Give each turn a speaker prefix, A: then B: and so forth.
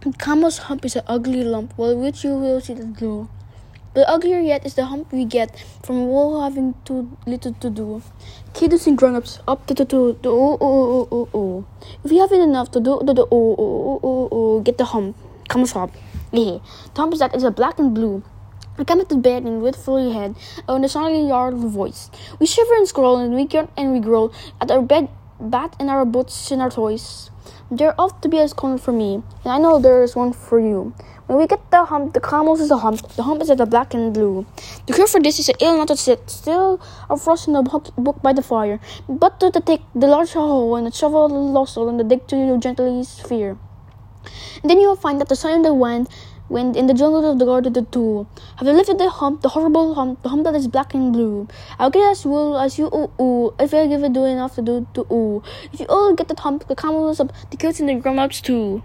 A: Camel's hump is an ugly lump, while which you will see the glow. But uglier yet is the hump we get from all having too little to do. Kids and grown-ups up to to to to oh oh oh oh oh. If you haven't enough to do the the oh oh oh oh get the hump. Camel's hump. Yeah. The hump is that is a black and blue. I come to bed in with fully head on the sunny yard of the voice. We shiver and scroll and we get and we growl at our bed bat in our boots and our toys. There ought to be a corner for me, and I know there is one for you. When we get the hump, the camels is a hump, the hump is at the black and blue. The cure for this is ill not to sit still or frost in the book by the fire, but to, to take the large hole and the shovel the lost and the dig to you gently sphere. And then you will find that the sun and the wind when in the jungle of the garden the two have you lifted the hump, the horrible hump, the hump that is black and blue. I'll get as well as you ooh ooh, if I give it do enough to do to ooh. If you all get the hump, the camel is up, the kids and the grown ups too.